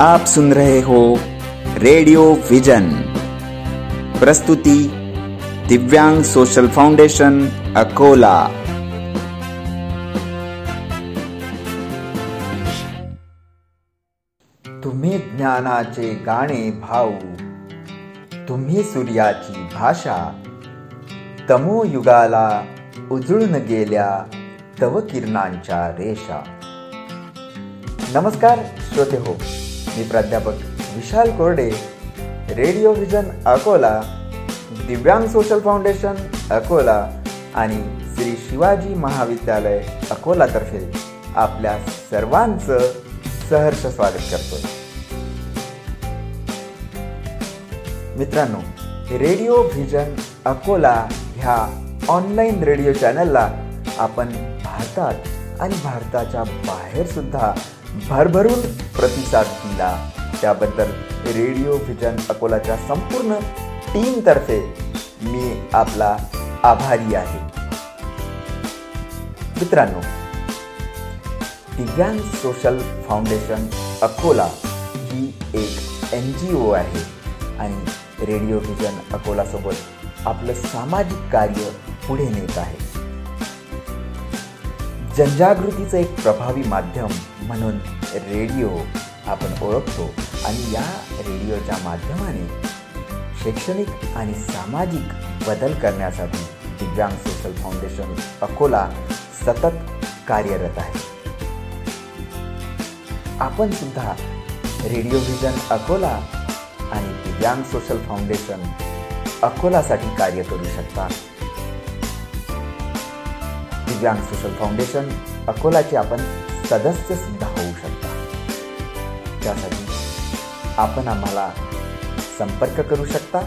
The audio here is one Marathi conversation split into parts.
आप सुन रहे हो रेडियो विजन। प्रस्तुति दिव्यांग सोशल फाउंडेशन अकोला। तुम्ही ज्ञानाचे गाणे भाऊ तुम्ही सूर्याची भाषा तमो युगाला उजळून गेल्या तव किरणांच्या रेषा। नमस्कार श्रोते हो। मी प्राध्यापक विशाल कोरडे radio vision Akola Divyang social foundation Akola आणि श्री शिवाजी महाविद्यालय अकोलातर्फे आपल्या सर्वांचं सहर्ष स्वागत करतो मित्रांनो रेडिओ व्हिजन अकोला ह्या ऑनलाईन रेडिओ चॅनलला आपण भारतात आणि भारताच्या बाहेर सुद्धा भरभरून प्रतिसाद दिला. त्याबद्दल रेडिओ व्हिजन अकोलाच्या संपूर्ण टीमतर्फे मी आपला आभारी आहे. मित्रांनो दिव्यांग सोशल फाउंडेशन अकोला ही एक एन जी ओ आहे आणि रेडिओ व्हिजन अकोलासोबत आपलं सामाजिक कार्य पुढे नेत आहे. जनजागृतीचं एक प्रभावी माध्यम म्हणून रेडिओ आपण ओळखतो आणि या रेडिओच्या माध्यमाने शैक्षणिक आणि सामाजिक बदल करण्यासाठी दिव्यांग सोशल फाउंडेशन अकोला सतत कार्यरत आहे. आपण सुद्धा रेडिओ व्हिजन अकोला आणि दिव्यांग सोशल फाउंडेशन अकोलासाठी कार्य करू शकता. दिव्यांग सोशल फाउंडेशन अकोलाचे आपण सदस्य सुद्धा होऊ शकता. त्यासाठी आपण आम्हाला संपर्क करू शकता.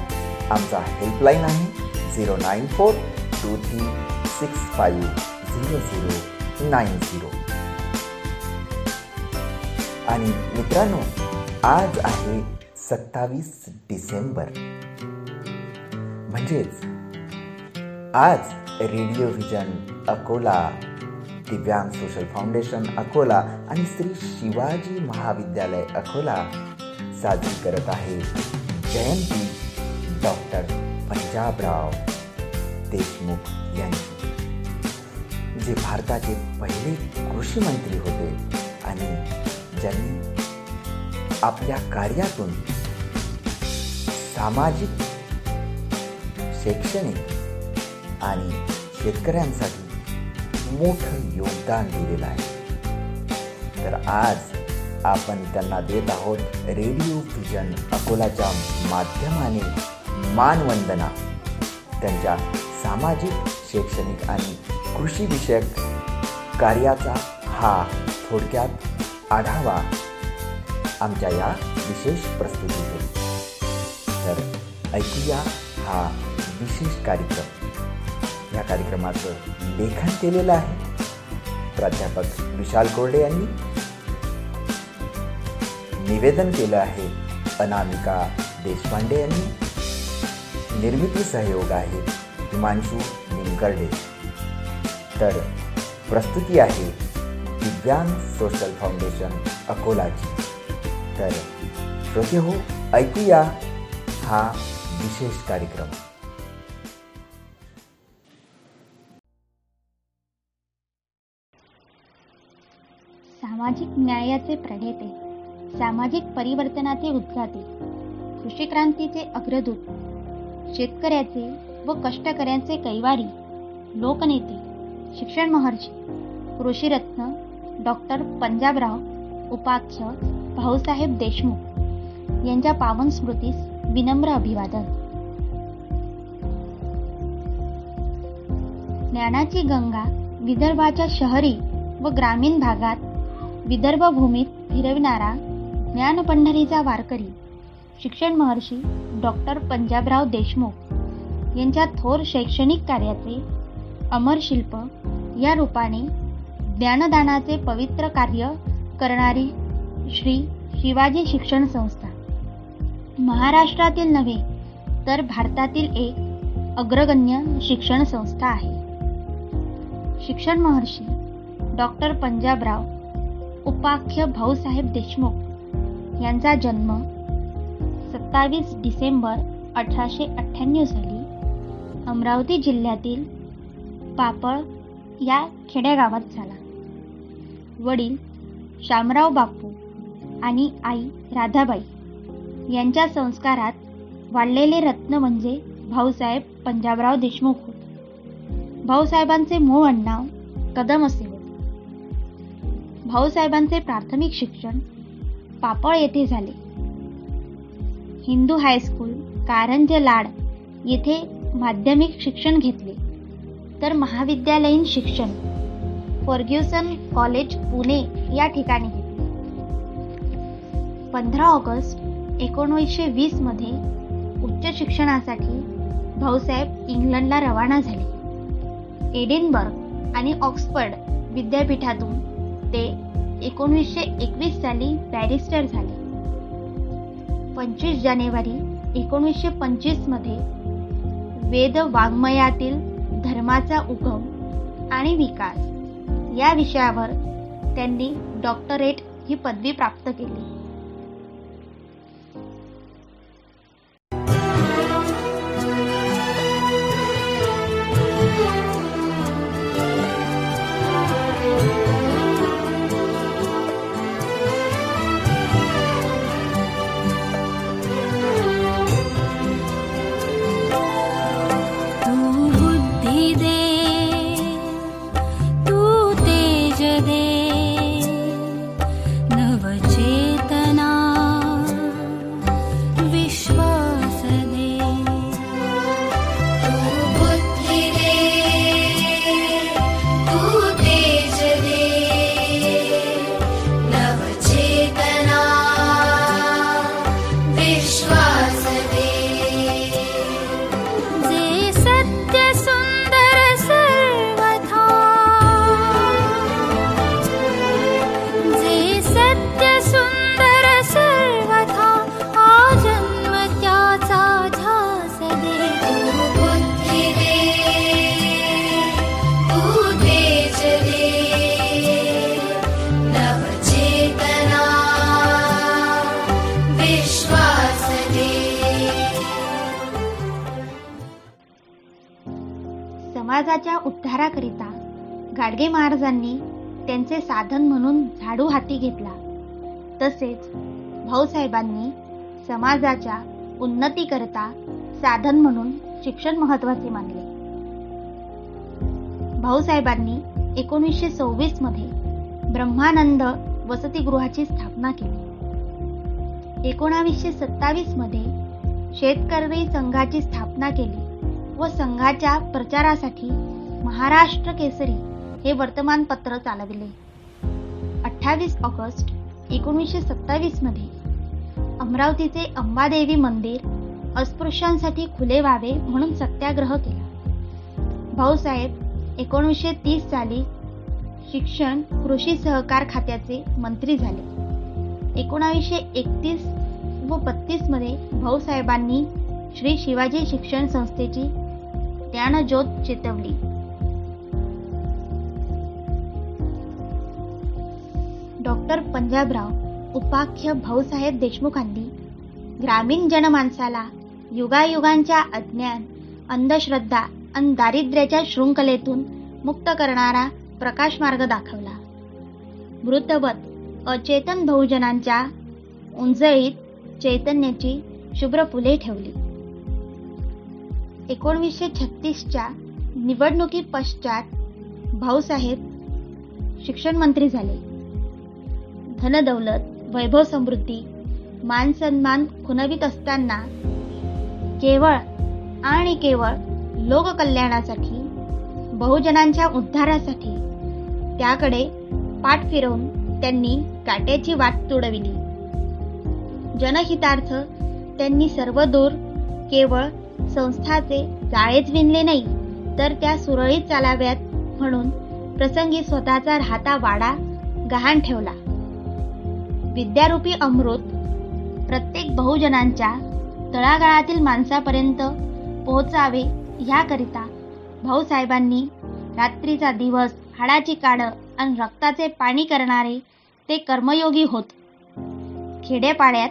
आमचा हेल्पलाईन आहे zero nine four two three six five zero zero nine zero आणि मित्रांनो आज आहे सत्तावीस डिसेंबर. म्हणजेच आज radio vision Akola Divyang social foundation Akola आणि श्री शिवाजी महाविद्यालय अकोला साजरी करत आहे. जयंती डॉक्टर पंजाबराव देशमुख यांची. जे भारताचे पहिले कृषी मंत्री होते आणि ज्यांनी आपल्या कार्यातून सामाजिक शैक्षणिक आणि शेतकऱ्यांसाठी मोठं योगदान दिलेलं आहे. तर आज आपण त्यांना देत आहोत रेडिओ व्हिजन अकोलाच्या माध्यमाने मानवंदना त्यांच्या सामाजिक शैक्षणिक आणि कृषीविषयक कार्याचा हा थोडक्यात आढावा आमच्या या विशेष प्रस्तुतीतून. तर ऐकूया हा विशेष कार्यक्रम. या कार्यक्रमाचं लेखन केलेलं आहे. प्राध्यापक विशाल कोरडे यांनी निवेदन केलं आहे. अनामिका देशपांडे यांनी. निर्मिती सहयोग आहे. हिमांशू निमकर्डे. तर प्रस्तुती आहे दिव्यांग सोशल फाउंडेशन अकोलाची. तर श्रोते हो ऐकूया हा विशेष कार्यक्रम. सामाजिक न्यायाचे प्रणेते सामाजिक परिवर्तनाचे उद्घाते कृषी क्रांतीचे अग्रदूत शेतकऱ्याचे व कष्टकऱ्यांचे कैवारी लोकनेते शिक्षण महर्षी कृषीरत्न डॉक्टर पंजाबराव उपाख्य भाऊसाहेब देशमुख यांच्या पावन स्मृतीस विनम्र अभिवादन. ज्ञानाची गंगा विदर्भाच्या शहरी व ग्रामीण भागात विदर्भ भूमीत फिरविणारा ज्ञानपंढरीचा वारकरी शिक्षण महर्षी डॉक्टर पंजाबराव देशमुख यांच्या थोर शैक्षणिक कार्याचे अमर शिल्प या रूपाने ज्ञानदानाचे पवित्र कार्य करणारी श्री शिवाजी शिक्षण संस्था. महाराष्ट्रातील नव्हे तर भारतातील एक अग्रगण्य शिक्षण संस्था आहे. शिक्षण महर्षी डॉक्टर पंजाबराव उपाख्य भाऊसाहेब देशमुख यांचा जन्म सत्तावीस डिसेंबर अठराशे अठ्ठ्याण्णव साली अमरावती जिल्ह्यातील पापळ या खेड्यागावात झाला. वडील शामराव बापू आणि आई राधाबाई यांच्या संस्कारात वाढलेले रत्न म्हणजे भाऊसाहेब पंजाबराव देशमुख होते. भाऊसाहेबांचे मूळ आडनाव कदम असे. भाऊसाहेबांचे प्राथमिक शिक्षण पापळ येथे झाले. हिंदू हायस्कूल कारंज लाड येथे माध्यमिक शिक्षण घेतले. तर महाविद्यालयीन शिक्षण फर्ग्युसन कॉलेज पुणे या ठिकाणी घेतले. पंधरा ऑगस्ट एकोणीसशे वीसमध्ये उच्च शिक्षणासाठी भाऊसाहेब इंग्लंडला रवाना झाले. एडिनबर्ग आणि ऑक्सफर्ड विद्यापीठातून ते एकोणीसशे एकवीस साली बॅरिस्टर झाले. पंचवीस जानेवारी एकोणीसशे पंचवीसमध्ये वेद वाङ्मयातील धर्माचा उगम आणि विकास या विषयावर त्यांनी डॉक्टरेट ही पदवी प्राप्त केली. उद्धाराकरिता गाडगे महाराजांनी त्यांचे साधन म्हणून झाडू हाती घेतला. तसेच भाऊसाहेबांनी समाजाच्या उन्नतीकरता साधन म्हणून शिक्षण महत्त्वाचे मानले. भाऊसाहेबांनी एकोणीसशे सव्वीसमध्ये ब्रह्मानंद वसतिगृहाची स्थापना केली. एकोणावीसशे सत्तावीसमध्ये शेतकरी संघाची स्थापना केली व संघाच्या प्रचारासाठी महाराष्ट्र केसरी हे वर्तमानपत्र चालविले. अठ्ठावीस ऑगस्ट एकोणीसशे सत्तावीसमध्ये अमरावतीचे अंबादेवी मंदिर अस्पृश्यांसाठी खुले व्हावे म्हणून सत्याग्रह केला. भाऊसाहेब एकोणीसशे तीस साली शिक्षण कृषी सहकार खात्याचे मंत्री झाले. एकोणावीसशे एकतीस व बत्तीसमध्ये भाऊसाहेबांनी श्री शिवाजी शिक्षण संस्थेची ज्ञानज्योत चेतवली डॉक्टर पंजाबराव उपाख्य भाऊसाहेब देशमुखांनी ग्रामीण जनमानसाला युगायुगांच्या अज्ञान अंधश्रद्धा आणि दारिद्र्याच्या शृंखलेतून मुक्त करणारा प्रकाश मार्ग दाखवला. मृतवत अचेतन बहुजनांच्या उंजळीत चैतन्याची शुभ्र फुले ठेवली. एकोणवीसशे छत्तीसच्या निवडणुकी पश्चात भाऊसाहेब शिक्षण मंत्री झाले. धनदौलत वैभव समृद्धी मान सन्मान खुनवित असताना केवळ आणि केवळ लोककल्याणासाठी बहुजनांच्या उद्धारासाठी त्याकडे पाठ फिरवून त्यांनी काट्याची वाट तुडविली. जनहितार्थ त्यांनी सर्वदूर केवळ संस्थाचे जाळेच विणले नाही तर त्या सुरळीत चालाव्यात म्हणून प्रसंगी स्वतःचा राहता वाडा गहाण ठेवला. विद्यारूपी अमृत प्रत्येक बहुजनांच्या तळागाळातील माणसापर्यंत पोहोचावे ह्याकरिता भाऊसाहेबांनी रात्रीचा दिवस हाडाची काडं आणि रक्ताचे पाणी करणारे ते कर्मयोगी होत. खेडेपाड्यात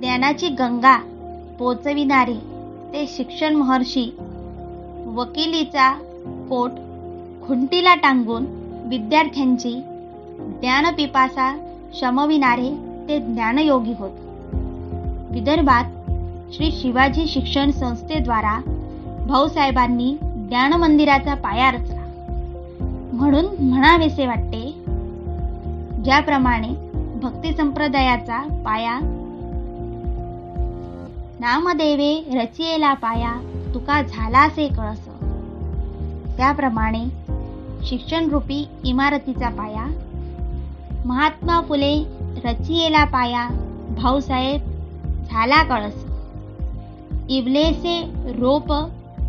ज्ञानाची गंगा पोचविणारे ते शिक्षण महर्षी वकिलीचा कोट खुंटीला टांगून विद्यार्थ्यांची ज्ञानपिपासा शमविणारे ते ज्ञानयोगी होत. विदर्भात श्री शिवाजी शिक्षण संस्थेद्वारा भाऊसाहेबांनी ज्ञान मंदिराचा पाया रचला. म्हणून म्हणावेसे वाटते ज्याप्रमाणे भक्ती संप्रदायाचा पाया नामदेवे रचियेला पाया तुका झालासे कळस. त्याप्रमाणे शिक्षणरूपी इमारतीचा पाया महात्मा फुले रचियेला पाया. भाऊसाहेब झाला कळस. इवलेसे रोप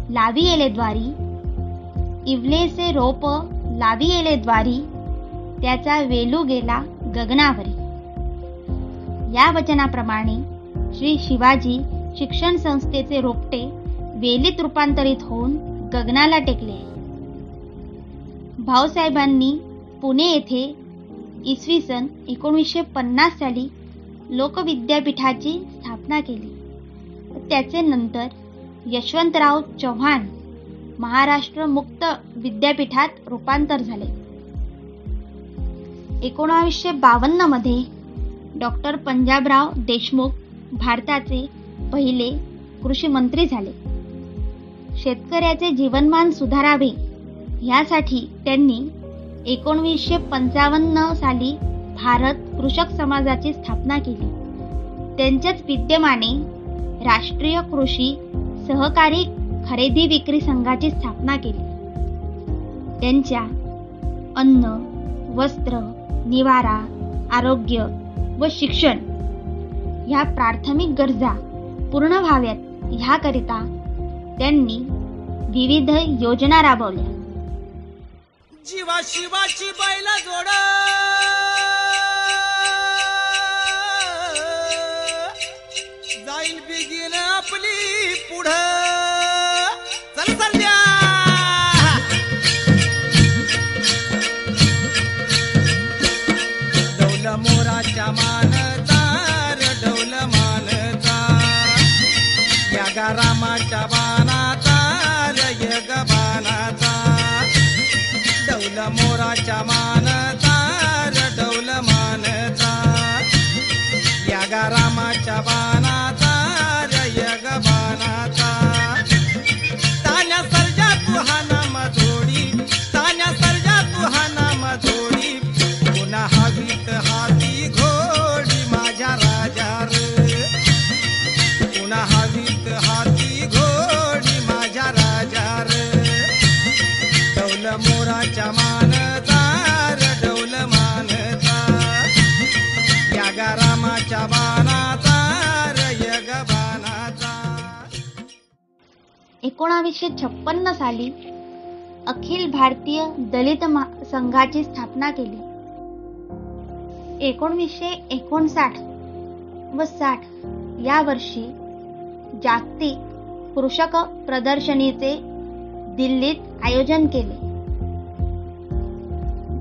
लावियेले द्वारी. इवलेसे रोप लावियेले द्वारी. त्याचा वेलू गेला गगनावरी. या वचनाप्रमाणे श्री शिवाजी शिक्षण संस्थेचे रोपटे वेलीत रूपांतरित होऊन गगनाला टेकले. भाऊसाहेबांनी पुणे येथे इसवी सन एकोणीसशे पन्नास साली लोकविद्यापीठाची स्थापना केली. त्याचे नंतर यशवंतराव चव्हाण महाराष्ट्र मुक्त विद्यापीठात रूपांतर झाले. एकोणावीसशे बावन्नमध्ये डॉक्टर पंजाबराव देशमुख भारताचे पहिले कृषी मंत्री झाले. शेतकऱ्याचे जीवनमान सुधारावे यासाठी त्यांनी एकोणवीसशे पंचावन्न साली भारत कृषक समाजाची स्थापना केली. त्यांच्याच विद्यमाने राष्ट्रीय कृषी सहकारी खरेदी विक्री संघाची स्थापना केली. त्यांच्या अन्न वस्त्र निवारा आरोग्य व शिक्षण ह्या प्राथमिक गरजा पूर्ण व्हाव्यात ह्याकरिता त्यांनी विविध योजना राबवल्या. जीवा शिवाची बैला जोड. जाईल बिगीन आपली पुढं. रडवलं मोराच्या मानता रडवलं मानता. या गा रामाच्या बानाचा रय बाणाचा. तान्या एकोणावीसशे छप्पन्न साली अखिल भारतीय दलित संघाची स्थापना केली. एकोणवीसशे एकोणसाठ व साठ या वर्षी जागतिक कृषक प्रदर्शनीचे दिल्लीत आयोजन केले.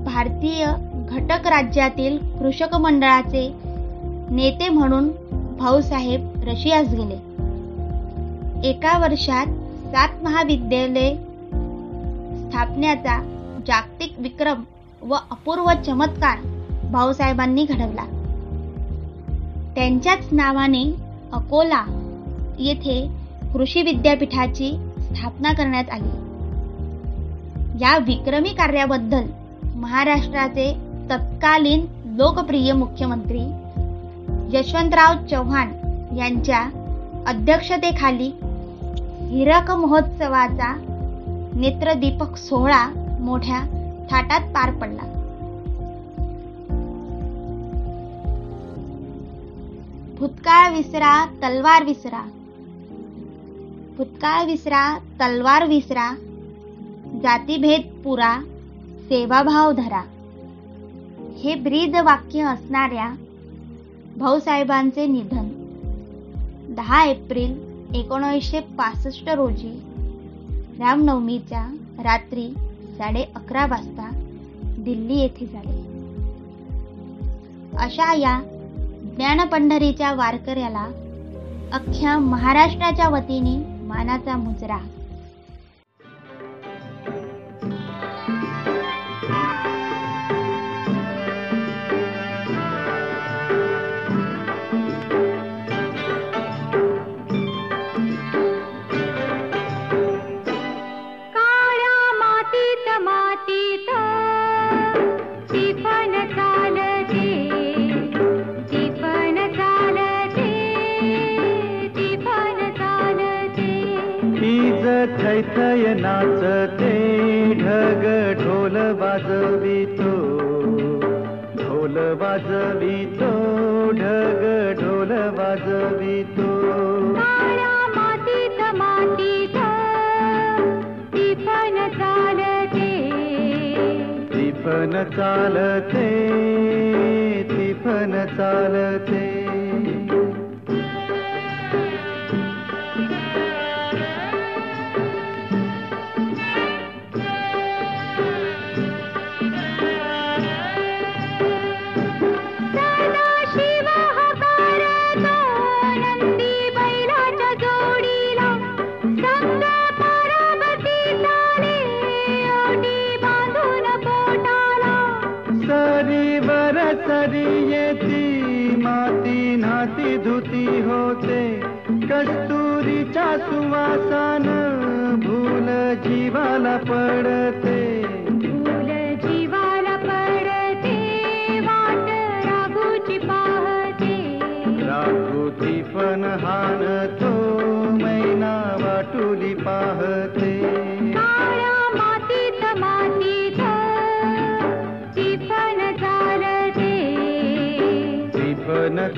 भारतीय घटक राज्यातील कृषक मंडळाचे नेते म्हणून भाऊसाहेब रशियास गेले. एका वर्षात सात महाविद्यालय स्थापण्याचा जागतिक विक्रम व अपूर्व चमत्कार भाऊसाहेबांनी घडवला. त्यांच्याच नावाने अकोला येथे कृषी विद्यापीठाची स्थापना करण्यात आली. या विक्रमी कार्याबद्दल महाराष्ट्राचे तत्कालीन लोकप्रिय मुख्यमंत्री यशवंतराव चव्हाण यांच्या अध्यक्षतेखाली हिरक महोत्सवाचा नेत्रदीपक सोहळा मोठ्या थाटात पार पडला. भूतकाळ विसरा तलवार विसरा. भूतकाळ विसरा तलवार विसरा. जातीभेद पुरा सेवाभाव धरा. हे ब्रीद वाक्य असणाऱ्या भाऊसाहेबांचे निधन. दहा एप्रिल एकोणीसशे पासष्ट रोजी रामनवमीच्या रात्री साडे अकरा वाजता दिल्ली येथे झाले. अशा या ज्ञानपंढरीच्या वारकऱ्याला अख्ख्या महाराष्ट्राच्या वतीने मानाचा मुजरा.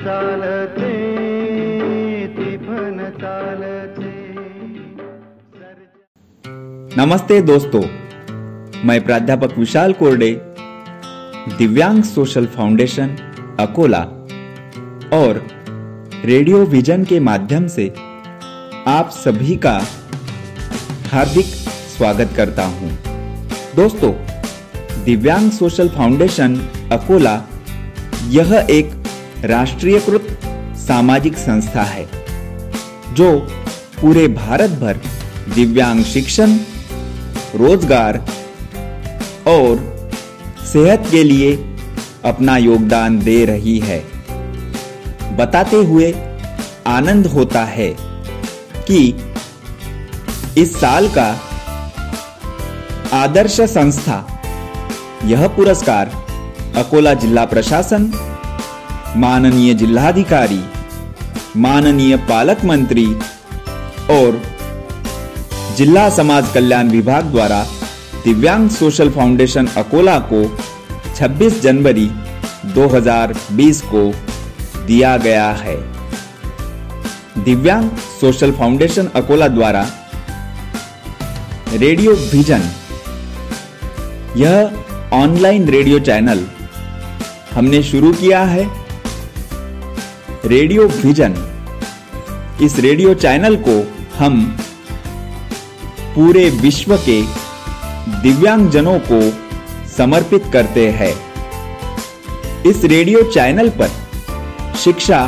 चालते, तिफन चालते नमस्ते दोस्तों, मैं प्राध्यापक विशाल कोरडे, दिव्यांग सोशल फाउंडेशन, अकोला, और रेडियो विजन के माध्यम से आप सभी का हार्दिक स्वागत करता हूँ। दोस्तों, दिव्यांग सोशल फाउंडेशन, अकोला, यह एक राष्ट्रीयकृत सामाजिक संस्था है, जो पूरे भारत भर दिव्यांग शिक्षण, रोज़गार और सेहत के लिए अपना योगदान दे रही है। बताते हुए आनंद होता है कि इस साल का आदर्श संस्था, यह पुरस्कार अकोला जिला प्रशासन माननीय जिलाधिकारी माननीय पालक मंत्री और जिला समाज कल्याण विभाग द्वारा दिव्यांग सोशल फाउंडेशन अकोला को 26 जनवरी 2020 को दिया गया है। दिव्यांग सोशल फाउंडेशन अकोला द्वारा रेडियो विजन, यह ऑनलाइन रेडियो चैनल हमने शुरू किया है। Radio vision. इस रेडियो चैनल को हम पूरे विश्व के दिव्यांगजनों को समर्पित करते हैं। इस रेडियो चैनल पर शिक्षा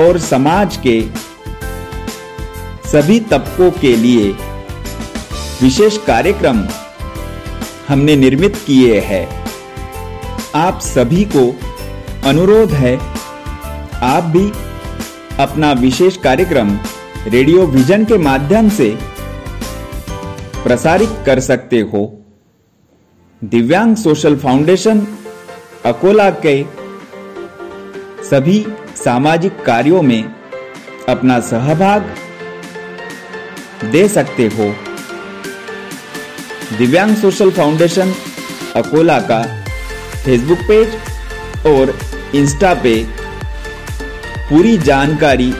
और समाज के सभी तबकों के लिए विशेष कार्यक्रम हमने निर्मित किए हैं। आप सभी को अनुरोध है आप भी अपना विशेष कार्यक्रम रेडियो विजन के माध्यम से प्रसारित कर सकते हो। दिव्यांग सोशल फाउंडेशन, अकोला के सभी सामाजिक कार्यों में अपना सहभाग दे सकते हो। दिव्यांग सोशल फाउंडेशन, अकोला का फेसबुक पेज और इंस्टा पे पूरी जानकारी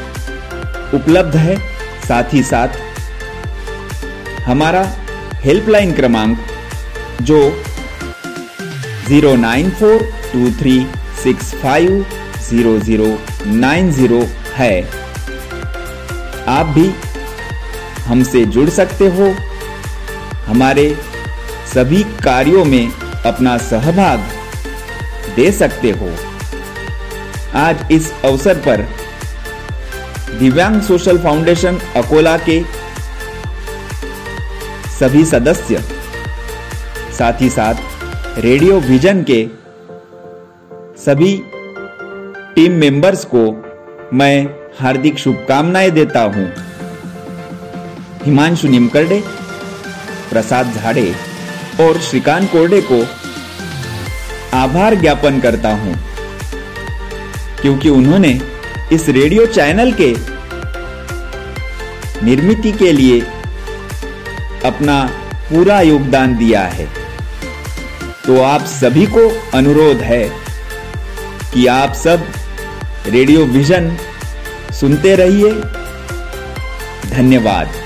उपलब्ध है। साथ ही साथ, हमारा हेल्पलाइन क्रमांक, जो zero nine four two three six five zero zero nine zero है। आप भी हमसे जुड़ सकते हो। हमारे सभी कार्यों में अपना सहभाग दे सकते हो। आज इस अवसर पर दिव्यांग सोशल फाउंडेशन अकोला के सभी सदस्य, साथ ही साथ रेडियो विजन के सभी टीम मेंबर्स को मैं हार्दिक शुभकामनाएँ देता हूँ। हिमांशु निमकरडे, प्रसाद झाड़े और श्रीकांत कोरडे को आभार ज्ञापन करता हूँ। क्योंकि उन्होंने इस रेडियो चैनल के निर्मिति के लिए अपना पूरा योगदान दिया है। तो आप सभी को अनुरोध है कि आप सब रेडियो विजन सुनते रहिए। धन्यवाद।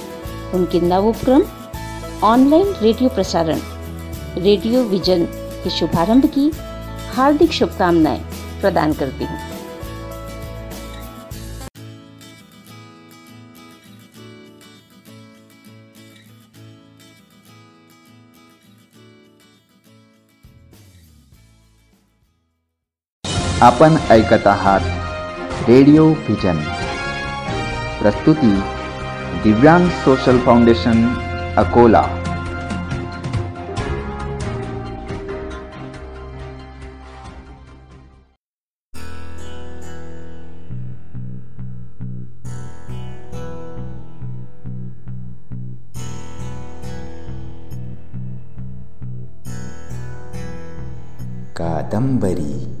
उनके नवोपक्रम ऑनलाइन रेडियो प्रसारण, रेडियो विजन के शुभारंभ की हार्दिक शुभकामनाएँ प्रदान करती हूँ। आपण ऐकत आहात रेडिओ व्हिजन प्रस्तुती दिव्यांग सोशल फाउंडेशन अकोला कादंबरी